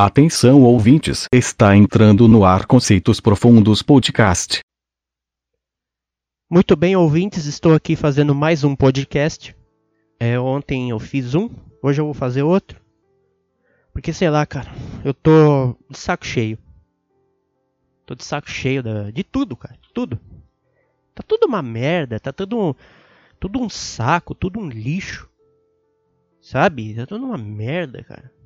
Atenção ouvintes, está entrando no ar Conceitos Profundos Podcast. Muito bem, ouvintes, estou aqui fazendo mais um podcast. É, ontem eu fiz um, hoje eu vou fazer outro. Porque sei lá, cara, eu tô de saco cheio. Tô de saco cheio da, de tudo, cara, tudo. Tá tudo uma merda, tá tudo, tudo um saco, tudo um lixo. Sabe? Tá tudo uma merda, cara.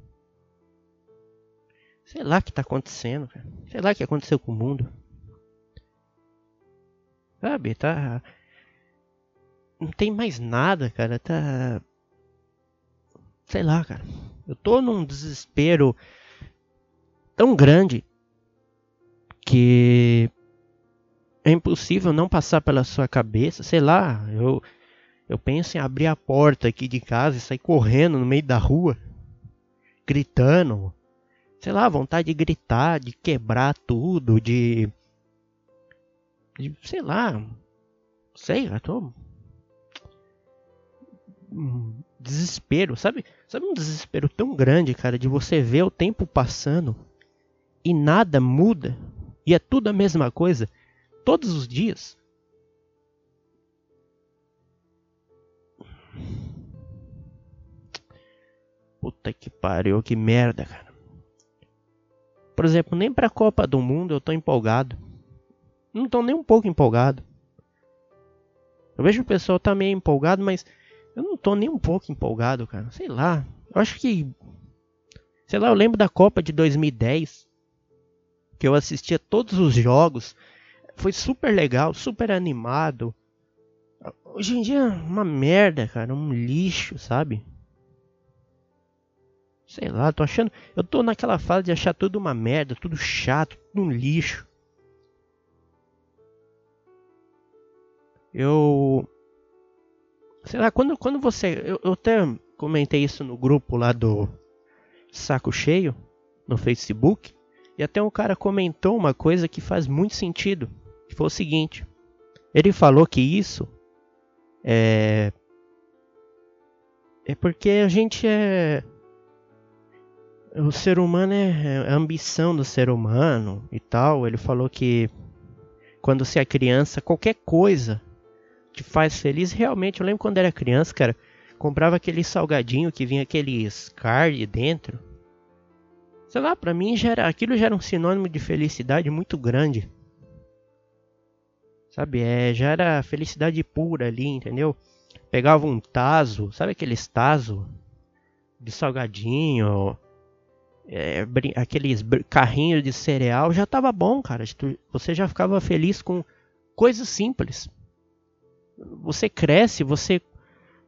Sei lá o que tá acontecendo, cara. Sei lá o que aconteceu com o mundo. Sabe, tá. Não tem mais nada, cara. Tá. Sei lá, cara. Eu tô num desespero tão grande que é impossível não passar pela sua cabeça. Sei lá, eu. Eu penso em abrir a porta aqui de casa e sair correndo no meio da rua, gritando, sei lá, vontade de gritar, de quebrar tudo, de. de sei lá. Sei, eu tô. desespero, sabe? Sabe um desespero tão grande, cara, de você ver o tempo passando e nada muda e é tudo a mesma coisa todos os dias. Puta que pariu, que merda, cara. Por exemplo, nem pra Copa do Mundo eu tô empolgado. Não tô nem um pouco empolgado. Eu vejo o pessoal tá meio empolgado, mas eu não tô nem um pouco empolgado, cara. Sei lá. Eu acho que. Sei lá, eu lembro da Copa de 2010. Que eu assistia todos os jogos. Foi super legal, super animado. Hoje em dia é uma merda, cara. Um lixo, sabe? Sei lá, tô achando. Eu tô naquela fase de achar tudo uma merda, tudo chato, tudo um lixo. Eu. Sei lá, quando, quando você. Eu, eu até comentei isso no grupo lá do Saco Cheio, no Facebook. E até um cara comentou uma coisa que faz muito sentido. Que foi o seguinte. Ele falou que isso é. É porque a gente é o ser humano é, é a ambição do ser humano e tal. Ele falou que quando você é criança, qualquer coisa te faz feliz. Realmente, eu lembro quando era criança, cara, comprava aquele salgadinho que vinha aqueles card dentro. Sei lá, pra mim já era, aquilo já era um sinônimo de felicidade muito grande. Sabe, é, já era felicidade pura ali, entendeu? Pegava um taso, sabe aqueles taso de salgadinho, é, aqueles carrinhos de cereal, já tava bom, cara. Você já ficava feliz com coisas simples. Você cresce, você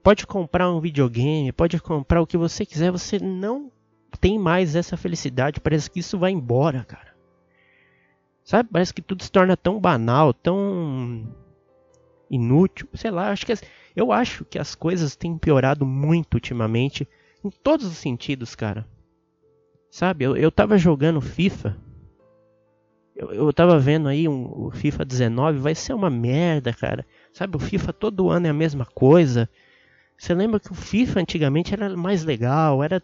pode comprar um videogame, pode comprar o que você quiser, você não tem mais essa felicidade. Parece que isso vai embora, cara. Sabe? Parece que tudo se torna tão banal, tão inútil. Sei lá, acho que eu acho que as coisas têm piorado muito ultimamente em todos os sentidos, cara. Sabe, eu, eu tava jogando FIFA. Eu, eu tava vendo aí um, o FIFA 19, vai ser uma merda, cara. Sabe, o FIFA todo ano é a mesma coisa. Você lembra que o FIFA antigamente era mais legal, era.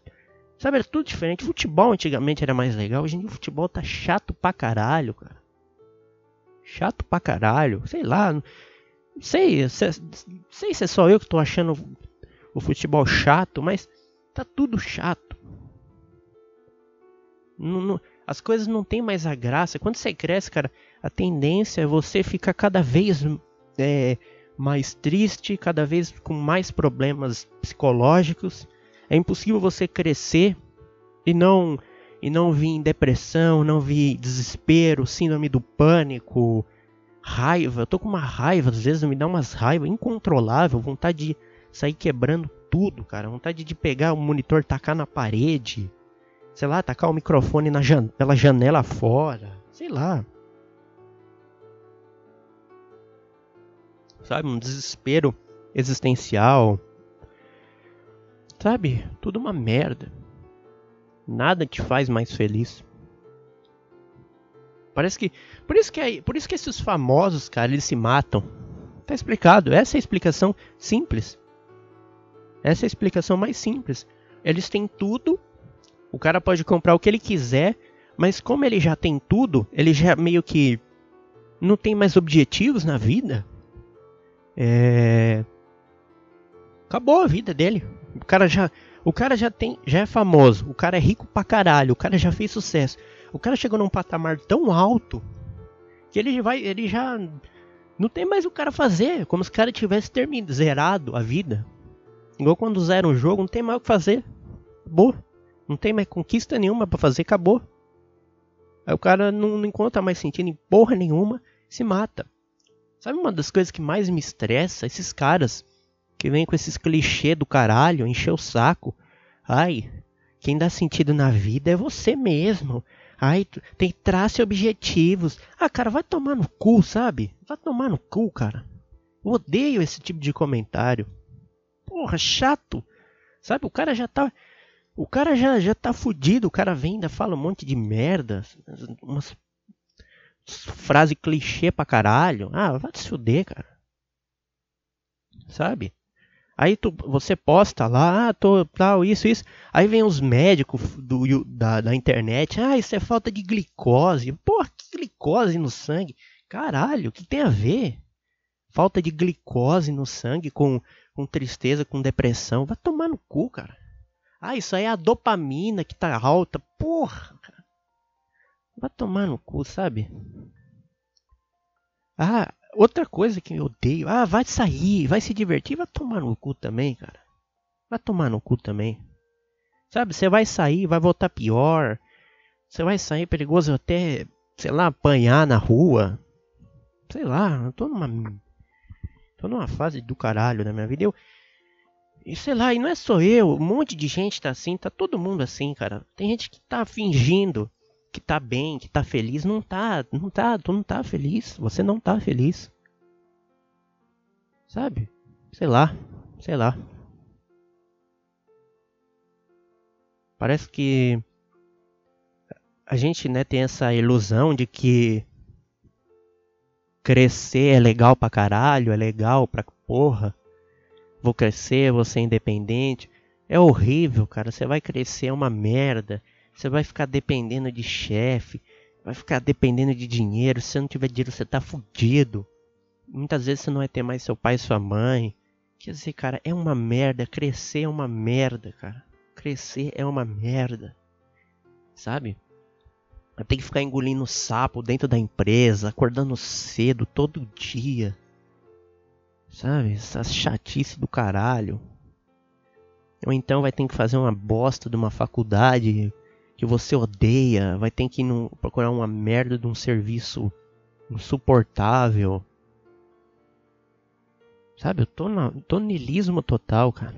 Sabe, era tudo diferente. Futebol antigamente era mais legal. Hoje em dia o futebol tá chato pra caralho, cara. Chato pra caralho. Sei lá. Não sei, sei, sei se é só eu que tô achando o futebol chato, mas tá tudo chato. Não, não, as coisas não têm mais a graça. Quando você cresce, cara, a tendência é você ficar cada vez é, mais triste, cada vez com mais problemas psicológicos. É impossível você crescer e não e não vir depressão, não vir desespero, síndrome do pânico, raiva. Eu tô com uma raiva, às vezes me dá umas raiva incontrolável, vontade de sair quebrando tudo, cara, vontade de pegar o monitor, tacar na parede sei lá, tacar o microfone na jan pela janela fora, sei lá. Sabe, um desespero existencial. Sabe, tudo uma merda. Nada te faz mais feliz. Parece que, por isso que, por isso que esses famosos, cara, eles se matam. Tá explicado. Essa é a explicação simples. Essa é a explicação mais simples. Eles têm tudo O cara pode comprar o que ele quiser, mas como ele já tem tudo, ele já meio que não tem mais objetivos na vida. É... Acabou a vida dele. O cara já, o cara já tem, já é famoso. O cara é rico pra caralho. O cara já fez sucesso. O cara chegou num patamar tão alto que ele vai, ele já não tem mais o cara fazer, como se o cara tivesse terminado, zerado a vida. Igual quando zera um jogo, não tem mais o que fazer. Acabou. Não tem mais conquista nenhuma para fazer, acabou. Aí o cara não, não encontra mais sentido em porra nenhuma, se mata. Sabe uma das coisas que mais me estressa? Esses caras que vêm com esses clichês do caralho, encher o saco. Ai, quem dá sentido na vida é você mesmo. Ai, tem traço e objetivos. Ah, cara, vai tomar no cu, sabe? Vai tomar no cu, cara. Eu odeio esse tipo de comentário. Porra, chato. Sabe, o cara já tá. O cara já, já tá fudido. O cara vem ainda fala um monte de merda. Umas frase clichê pra caralho. Ah, vai se fuder, cara. Sabe? Aí tu, você posta lá, ah, tô tal, isso, isso. Aí vem os médicos do, da, da internet, ah, isso é falta de glicose. Porra, que glicose no sangue? Caralho, o que tem a ver? Falta de glicose no sangue com, com tristeza, com depressão. Vai tomar no cu, cara. Ah, isso aí é a dopamina que tá alta. Porra. Vai tomar no cu, sabe? Ah, Outra coisa que eu odeio, ah, vai sair, vai se divertir, vai tomar no cu também, cara. Vai tomar no cu também. Sabe, você vai sair, vai voltar pior. Você vai sair perigoso até, sei lá, apanhar na rua. Sei lá, eu tô numa. Tô numa fase do caralho na minha vida. Eu. E sei lá, e não é só eu, um monte de gente tá assim, tá todo mundo assim, cara. Tem gente que tá fingindo que tá bem, que tá feliz, não tá, não tá, tu não tá feliz, você não tá feliz. Sabe? Sei lá, sei lá. Parece que a gente, né, tem essa ilusão de que crescer é legal pra caralho, é legal pra porra. Vou crescer, vou ser independente. É horrível, cara. Você vai crescer, é uma merda. Você vai ficar dependendo de chefe, vai ficar dependendo de dinheiro. Se você não tiver dinheiro, você tá fudido. Muitas vezes você não vai ter mais seu pai e sua mãe. Quer dizer, cara, é uma merda. Crescer é uma merda, cara. Crescer é uma merda. Sabe? Tem que ficar engolindo sapo dentro da empresa, acordando cedo todo dia. Sabe? Essa chatice do caralho. Ou então vai ter que fazer uma bosta de uma faculdade que você odeia, vai ter que no, procurar uma merda de um serviço insuportável. Sabe, eu tô, na, tô nilismo total, cara.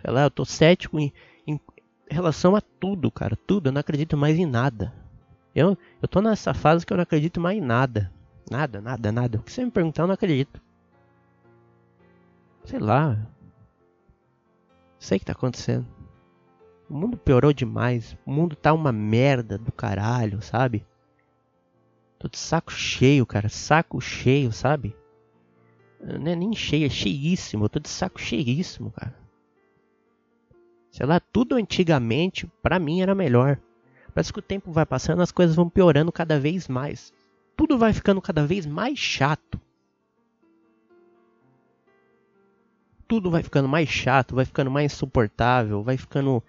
Sei lá, eu tô cético em, em relação a tudo, cara. Tudo, eu não acredito mais em nada. Eu, eu tô nessa fase que eu não acredito mais em nada. Nada, nada, nada. O que você me perguntar, eu não acredito. Sei lá. Sei o que tá acontecendo. O mundo piorou demais. O mundo tá uma merda do caralho, sabe? Tô de saco cheio, cara. Saco cheio, sabe? Não é nem cheio, é cheíssimo. Eu tô de saco cheíssimo, cara. Sei lá, tudo antigamente, pra mim, era melhor. Parece que o tempo vai passando, as coisas vão piorando cada vez mais. Tudo vai ficando cada vez mais chato. Tudo vai ficando mais chato, vai ficando mais insuportável, vai ficando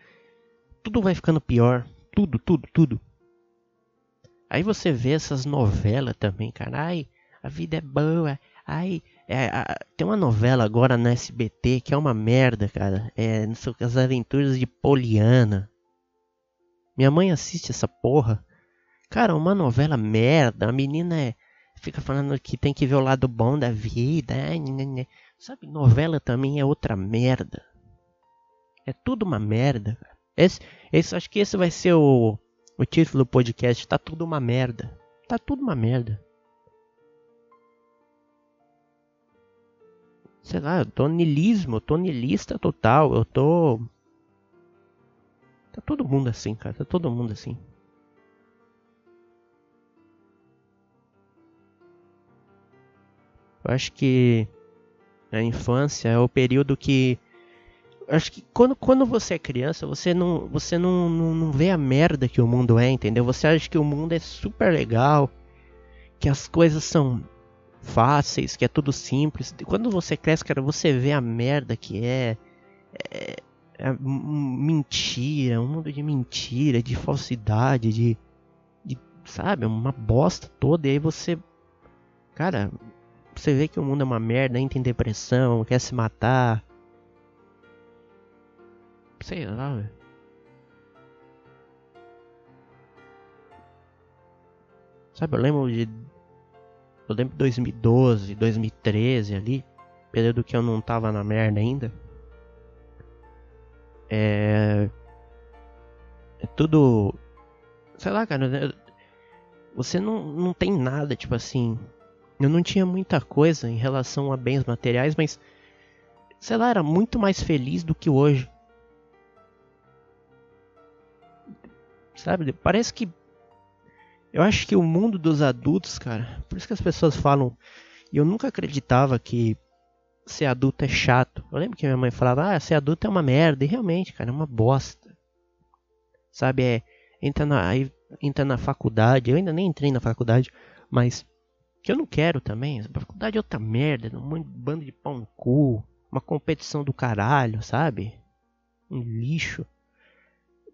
tudo vai ficando pior. Tudo, tudo, tudo. Aí você vê essas novelas também, cara. Ai, a vida é boa. Ai, é, a, tem uma novela agora na SBT que é uma merda, cara. É As Aventuras de Poliana. Minha mãe assiste essa porra. Cara, uma novela merda. A menina é, fica falando que tem que ver o lado bom da vida. Ai. Sabe, novela também é outra merda. É tudo uma merda. Esse, esse, acho que esse vai ser o, o título do podcast. Tá tudo uma merda. Tá tudo uma merda. Sei lá, eu tô nilismo, eu tô nilista total, eu tô. Tá todo mundo assim, cara, tá todo mundo assim. Eu acho que a infância é o período que acho que quando, quando você é criança, você não, você não, não, não vê a merda que o mundo é, entendeu? Você acha que o mundo é super legal, que as coisas são fáceis, que é tudo simples. Quando você cresce, cara, você vê a merda que é. É, é mentira, um mundo de mentira, de falsidade, de, de. Sabe? Uma bosta toda. E aí você. Cara, você vê que o mundo é uma merda, entra em depressão, quer se matar. Sei lá, velho. Sabe, eu lembro de. Eu lembro de 2012, 2013 ali. Período que eu não tava na merda ainda. É. É tudo. Sei lá, cara. Você não, não tem nada, tipo assim. Eu não tinha muita coisa em relação a bens materiais, mas. Sei lá, era muito mais feliz do que hoje. Sabe? Parece que. Eu acho que o mundo dos adultos, cara. Por isso que as pessoas falam. E eu nunca acreditava que ser adulto é chato. Eu lembro que minha mãe falava: Ah, ser adulto é uma merda. E realmente, cara, é uma bosta. Sabe? É. Entra na, entra na faculdade. Eu ainda nem entrei na faculdade. Mas. Que eu não quero também. A faculdade é outra merda. Um bando de pão no cu. Uma competição do caralho, sabe? Um lixo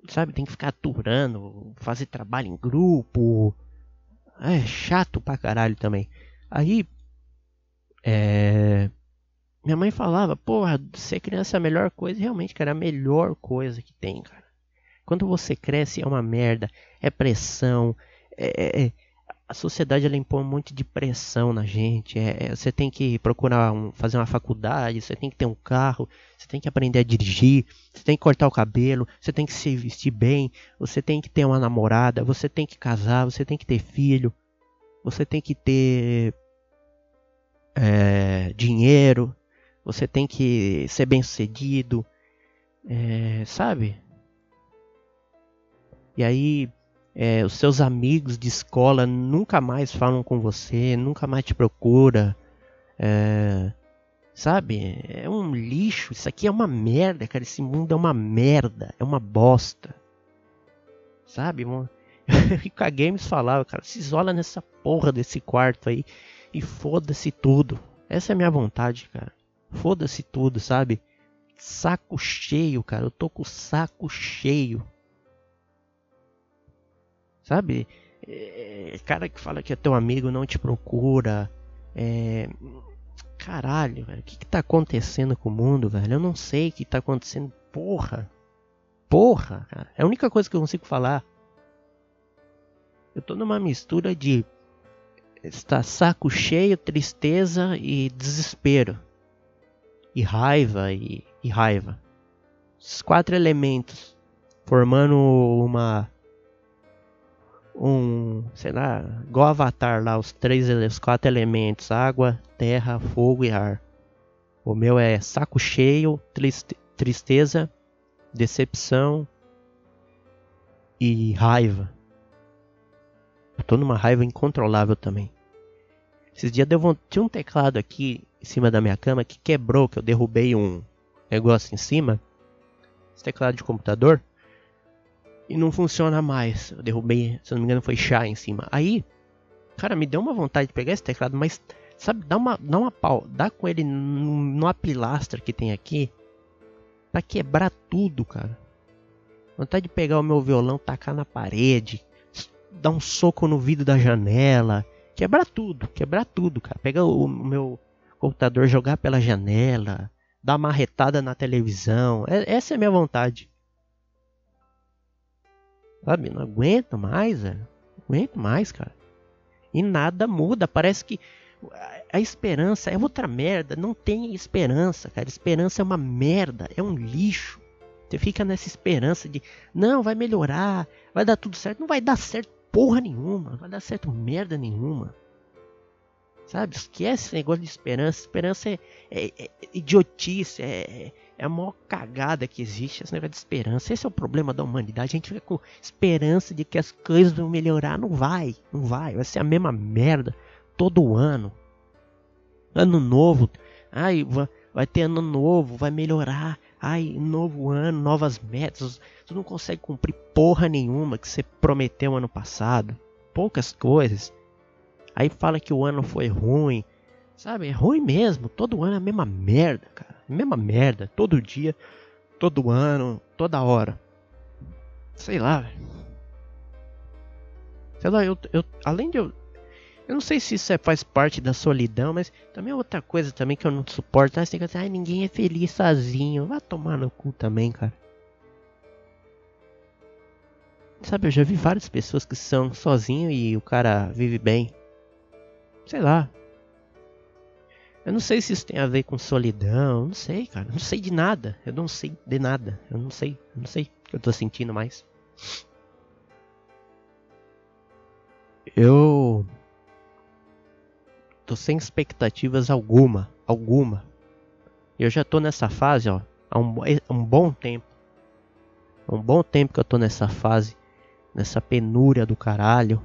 sabe, tem que ficar aturando, fazer trabalho em grupo. É chato pra caralho também. Aí, é... Minha mãe falava, porra, ser criança é a melhor coisa. Realmente, cara, é a melhor coisa que tem, cara. Quando você cresce é uma merda, é pressão, é, é, a sociedade ela impõe um monte de pressão na gente. É, é, você tem que procurar um, fazer uma faculdade, você tem que ter um carro, você tem que aprender a dirigir, você tem que cortar o cabelo, você tem que se vestir bem, você tem que ter uma namorada, você tem que casar, você tem que ter filho, você tem que ter é, dinheiro, você tem que ser bem sucedido, é, sabe? E aí é, os seus amigos de escola nunca mais falam com você, nunca mais te procura. É, sabe? É um lixo. Isso aqui é uma merda, cara. Esse mundo é uma merda. É uma bosta. Sabe? a Games falava, cara, se isola nessa porra desse quarto aí e foda-se tudo. Essa é a minha vontade, cara. Foda-se tudo, sabe? Saco cheio, cara. Eu tô com o saco cheio Sabe? É, cara que fala que é teu amigo não te procura. É, caralho, velho. O que, que tá acontecendo com o mundo, velho? Eu não sei o que tá acontecendo. Porra. Porra, cara. É a única coisa que eu consigo falar. Eu tô numa mistura de está saco cheio, tristeza e desespero. E raiva e, e raiva. Esses quatro elementos formando uma um, sei lá, igual Avatar lá, os três, os quatro elementos, água, terra, fogo e ar. O meu é saco cheio, triste, tristeza, decepção e raiva. Eu tô numa raiva incontrolável também. Esses dias deu, tinha um teclado aqui em cima da minha cama que quebrou, que eu derrubei um negócio em cima. Esse teclado de computador e não funciona mais. Eu derrubei, se não me engano, foi chá em cima. Aí, cara, me deu uma vontade de pegar esse teclado, mas sabe, dá uma, dá uma pau, dá com ele numa pilastra que tem aqui pra quebrar tudo, cara. Vontade de pegar o meu violão, tacar na parede, dar um soco no vidro da janela, quebrar tudo, quebrar tudo, cara. Pegar o, o meu computador, jogar pela janela, dar uma marretada na televisão. É, essa é a minha vontade. Sabe? Não aguento mais, velho. Não aguento mais, cara. E nada muda. Parece que a esperança é outra merda. Não tem esperança, cara. Esperança é uma merda. É um lixo. Você fica nessa esperança de não, vai melhorar, vai dar tudo certo. Não vai dar certo porra nenhuma. Não vai dar certo merda nenhuma. Sabe? Esquece esse negócio de esperança. Esperança é, é, é idiotice, é, é a maior cagada que existe esse negócio de esperança. Esse é o problema da humanidade. A gente fica com esperança de que as coisas vão melhorar. Não vai, não vai. Vai ser a mesma merda todo ano. Ano novo. Ai, vai ter ano novo, vai melhorar. Ai, novo ano, novas metas. Tu não consegue cumprir porra nenhuma que você prometeu ano passado. Poucas coisas. Aí fala que o ano foi ruim. Sabe, é ruim mesmo. Todo ano é a mesma merda, cara. Mesma merda. Todo dia, todo ano, toda hora. Sei lá, velho. Sei lá, eu, eu além de eu. Eu não sei se isso é, faz parte da solidão, mas também é outra coisa também que eu não suporto. Ah, você tem que ah, ninguém é feliz sozinho. Vai tomar no cu também, cara. Sabe, eu já vi várias pessoas que são sozinho e o cara vive bem. Sei lá. Eu não sei se isso tem a ver com solidão, não sei, cara. Não sei de nada. Eu não sei de nada. Eu não sei, eu não sei o que eu tô sentindo mais. Eu tô sem expectativas alguma, alguma. Eu já tô nessa fase, ó, há um, um bom tempo. Há um bom tempo que eu tô nessa fase, nessa penúria do caralho.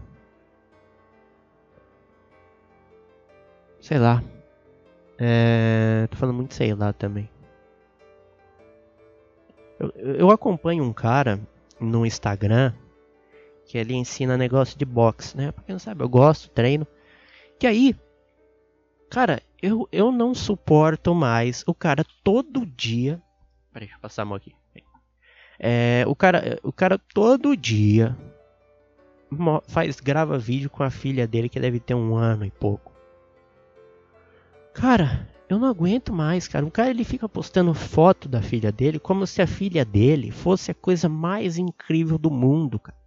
Sei lá. É, tô falando muito sei lá também. Eu, eu acompanho um cara no Instagram que ele ensina negócio de boxe, né? Pra quem não sabe, eu gosto, treino. Que aí, cara, eu, eu não suporto mais o cara todo dia. Peraí, deixa eu passar a mão aqui. É, o cara, o cara todo dia faz grava vídeo com a filha dele que deve ter um ano e pouco. Cara, eu não aguento mais, cara. O cara ele fica postando foto da filha dele como se a filha dele fosse a coisa mais incrível do mundo, cara.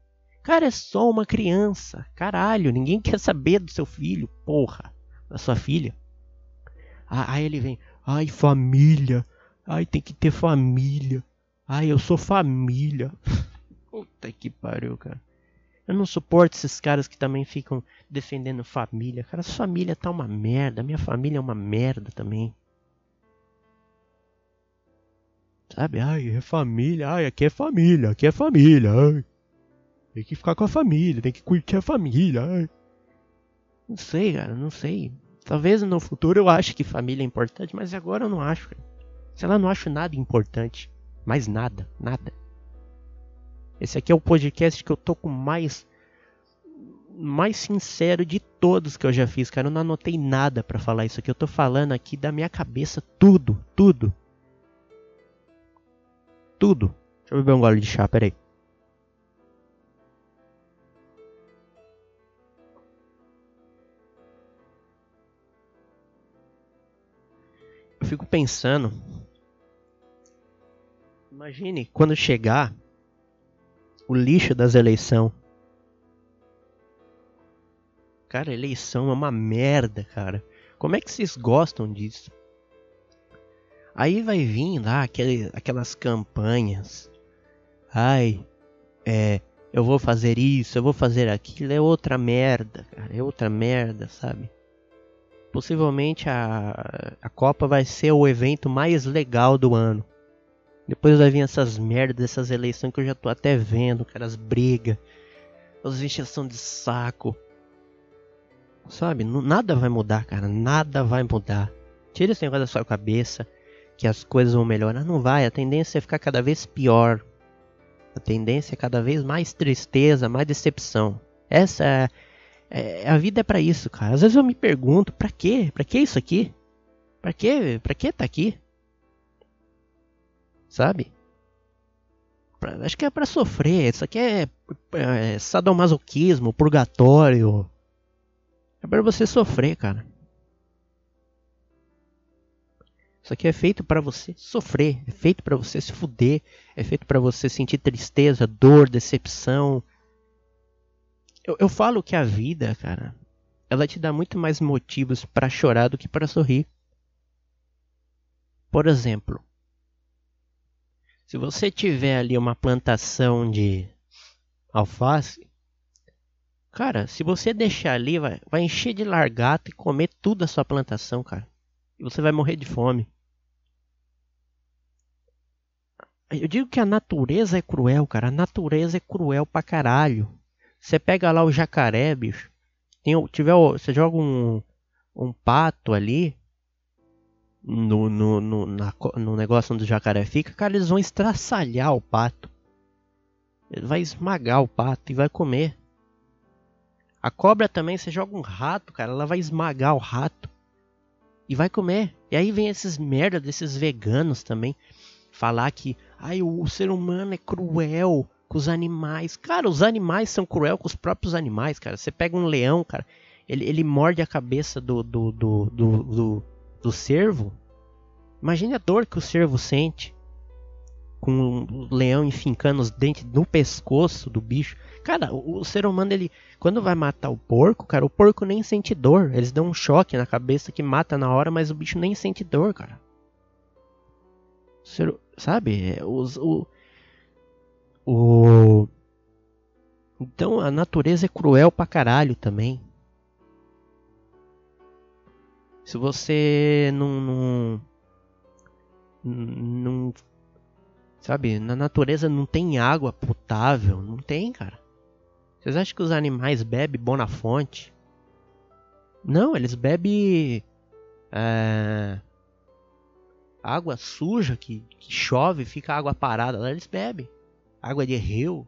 Cara, é só uma criança. Caralho, ninguém quer saber do seu filho, porra. Da sua filha. Aí ele vem. Ai, família. Ai, tem que ter família. Ai, eu sou família. Puta que pariu, cara. Eu não suporto esses caras que também ficam defendendo família. Cara, sua família tá uma merda. Minha família é uma merda também. Sabe? Ai, é família. Ai, aqui é família. Aqui é família. Ai. Tem que ficar com a família, tem que curtir a família. Ai. Não sei, cara, não sei. Talvez no futuro eu ache que família é importante, mas agora eu não acho. Cara. Sei lá, não acho nada importante. Mais nada, nada. Esse aqui é o podcast que eu tô com mais mais sincero de todos que eu já fiz, cara. Eu não anotei nada para falar isso aqui. Eu tô falando aqui da minha cabeça tudo, tudo. Tudo. Deixa eu beber um gole de chá, peraí. fico pensando. Imagine quando chegar o lixo das eleições. Cara, eleição é uma merda, cara. Como é que vocês gostam disso? Aí vai vir lá aquele, aquelas campanhas. Ai, é, eu vou fazer isso, eu vou fazer aquilo. É outra merda, cara. É outra merda, sabe? possivelmente a, a Copa vai ser o evento mais legal do ano. Depois vai vir essas merdas, essas eleições que eu já tô até vendo, cara, as brigas, as encheção de saco. Sabe? Nada vai mudar, cara. Nada vai mudar. Tira esse negócio da sua cabeça que as coisas vão melhorar. Não vai. A tendência é ficar cada vez pior. A tendência é cada vez mais tristeza, mais decepção. Essa é é, a vida é para isso, cara. Às vezes eu me pergunto, para quê? Para que isso aqui? Para quê? Para que tá aqui? Sabe? Pra, acho que é para sofrer. Isso aqui é, é sadomasoquismo, purgatório. É para você sofrer, cara. Isso aqui é feito para você sofrer, é feito para você se fuder, é feito para você sentir tristeza, dor, decepção, eu, eu falo que a vida, cara, ela te dá muito mais motivos para chorar do que para sorrir. Por exemplo, se você tiver ali uma plantação de alface, cara, se você deixar ali, vai, vai encher de largata e comer tudo a sua plantação, cara. E você vai morrer de fome. Eu digo que a natureza é cruel, cara. A natureza é cruel pra caralho. Você pega lá o jacaré, bicho. Tem, tiver, você joga um, um pato ali. No, no, no, na, no negócio onde o jacaré fica, cara, eles vão estraçalhar o pato. Ele vai esmagar o pato e vai comer. A cobra também, você joga um rato, cara, ela vai esmagar o rato e vai comer. E aí vem esses merda desses veganos também falar que ai, o ser humano é cruel com os animais. Cara, os animais são cruel com os próprios animais, cara. Você pega um leão, cara, ele, ele morde a cabeça do, do, do, do, do, do cervo. Imagine a dor que o cervo sente com o leão enfincando os dentes no pescoço do bicho. Cara, o, o, ser humano, ele. Quando vai matar o porco, cara, o porco nem sente dor. Eles dão um choque na cabeça que mata na hora, mas o bicho nem sente dor, cara. Ser, sabe? É, os, o, o. Então a natureza é cruel pra caralho também. Se você não, não, não Sabe, na natureza não tem água potável, não tem, cara. Vocês acham que os animais bebem bom na fonte? Não, eles bebem é, água suja que, que chove, fica água parada lá, eles bebem. Água de rio.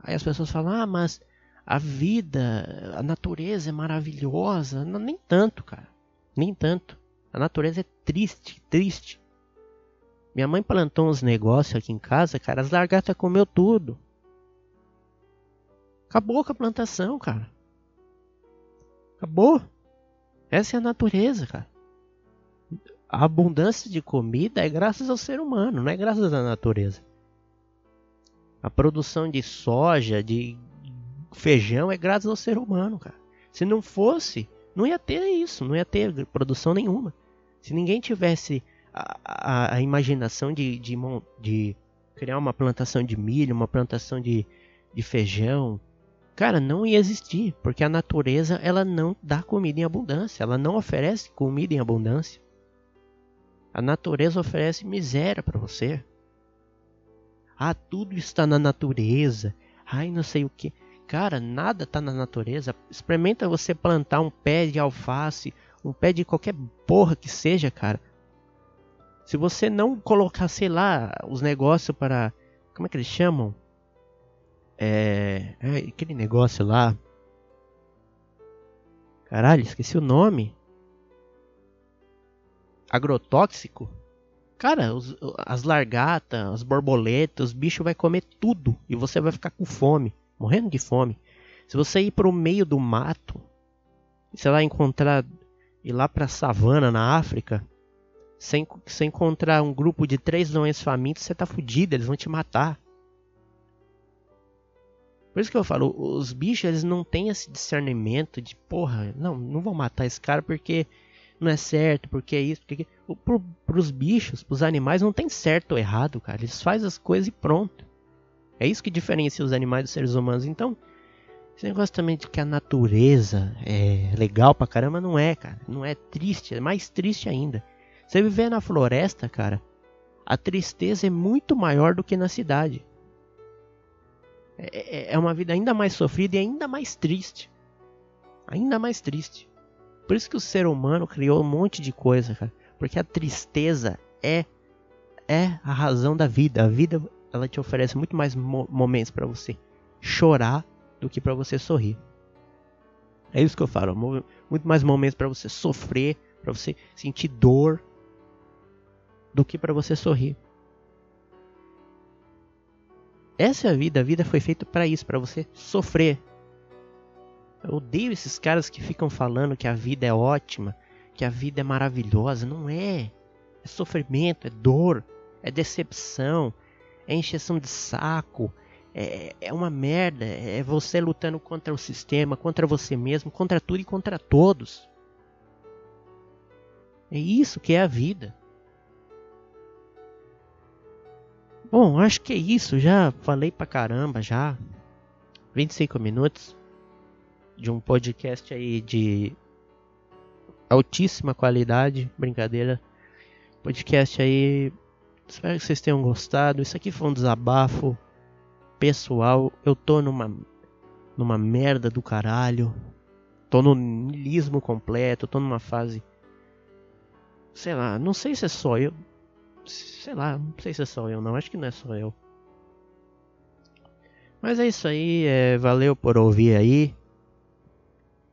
Aí as pessoas falam: "Ah, mas a vida, a natureza é maravilhosa". Não, nem tanto, cara. Nem tanto. A natureza é triste, triste. Minha mãe plantou uns negócios aqui em casa, cara. As lagartas comeu tudo. Acabou com a plantação, cara. Acabou. Essa é a natureza, cara. A abundância de comida é graças ao ser humano, não é graças à natureza. A produção de soja, de feijão é graças ao ser humano, cara. Se não fosse, não ia ter isso, não ia ter produção nenhuma. Se ninguém tivesse a, a, imaginação de, de, de, criar uma plantação de milho, uma plantação de, de feijão, cara, não ia existir, porque a natureza ela não dá comida em abundância, ela não oferece comida em abundância. A natureza oferece miséria para você. Ah, tudo está na natureza. Ai, não sei o que. Cara, nada está na natureza. Experimenta você plantar um pé de alface, um pé de qualquer porra que seja, cara. Se você não colocar, sei lá, os negócios para. Como é que eles chamam? É. é aquele negócio lá. Caralho, esqueci o nome. Agrotóxico? Cara, os, as largatas, as borboletas, os bichos vai comer tudo e você vai ficar com fome, morrendo de fome. Se você ir para o meio do mato, sei lá, encontrar ir lá para a savana na África, sem, sem encontrar um grupo de três leões famintos, você tá fudido, eles vão te matar. Por isso que eu falo, os bichos eles não têm esse discernimento de, porra, não, não vou matar esse cara porque não é certo, porque é isso, porque pro, pros bichos, pros animais não tem certo ou errado, cara. Eles fazem as coisas e pronto. É isso que diferencia os animais dos seres humanos. Então, esse negócio também de que a natureza é legal pra caramba, não é, cara. Não é triste, é mais triste ainda. Você viver na floresta, cara, a tristeza é muito maior do que na cidade. É, é, é uma vida ainda mais sofrida e ainda mais triste. Ainda mais triste. Por isso que o ser humano criou um monte de coisa, cara. Porque a tristeza é é a razão da vida. A vida ela te oferece muito mais mo momentos para você chorar do que para você sorrir. É isso que eu falo. Muito mais momentos para você sofrer, para você sentir dor, do que para você sorrir. Essa é a vida, a vida foi feita para isso, para você sofrer. Eu odeio esses caras que ficam falando que a vida é ótima, que a vida é maravilhosa. Não é. É sofrimento, é dor, é decepção, é encheção de saco, é, é uma merda. É você lutando contra o sistema, contra você mesmo, contra tudo e contra todos. É isso que é a vida. Bom, acho que é isso. Já falei pra caramba já. 25 minutos de um podcast aí de altíssima qualidade. Brincadeira. Podcast aí. Espero que vocês tenham gostado. Isso aqui foi um desabafo pessoal. Eu tô numa numa merda do caralho. Tô no nilismo completo, tô numa fase Sei lá, não sei se é só eu. Sei lá, não sei se é só eu, não. Acho que não é só eu. Mas é isso aí, é, valeu por ouvir aí.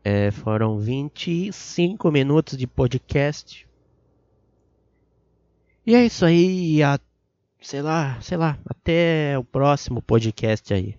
É, foram 25 minutos de podcast. E é isso aí, a, sei lá, sei lá, até o próximo podcast aí.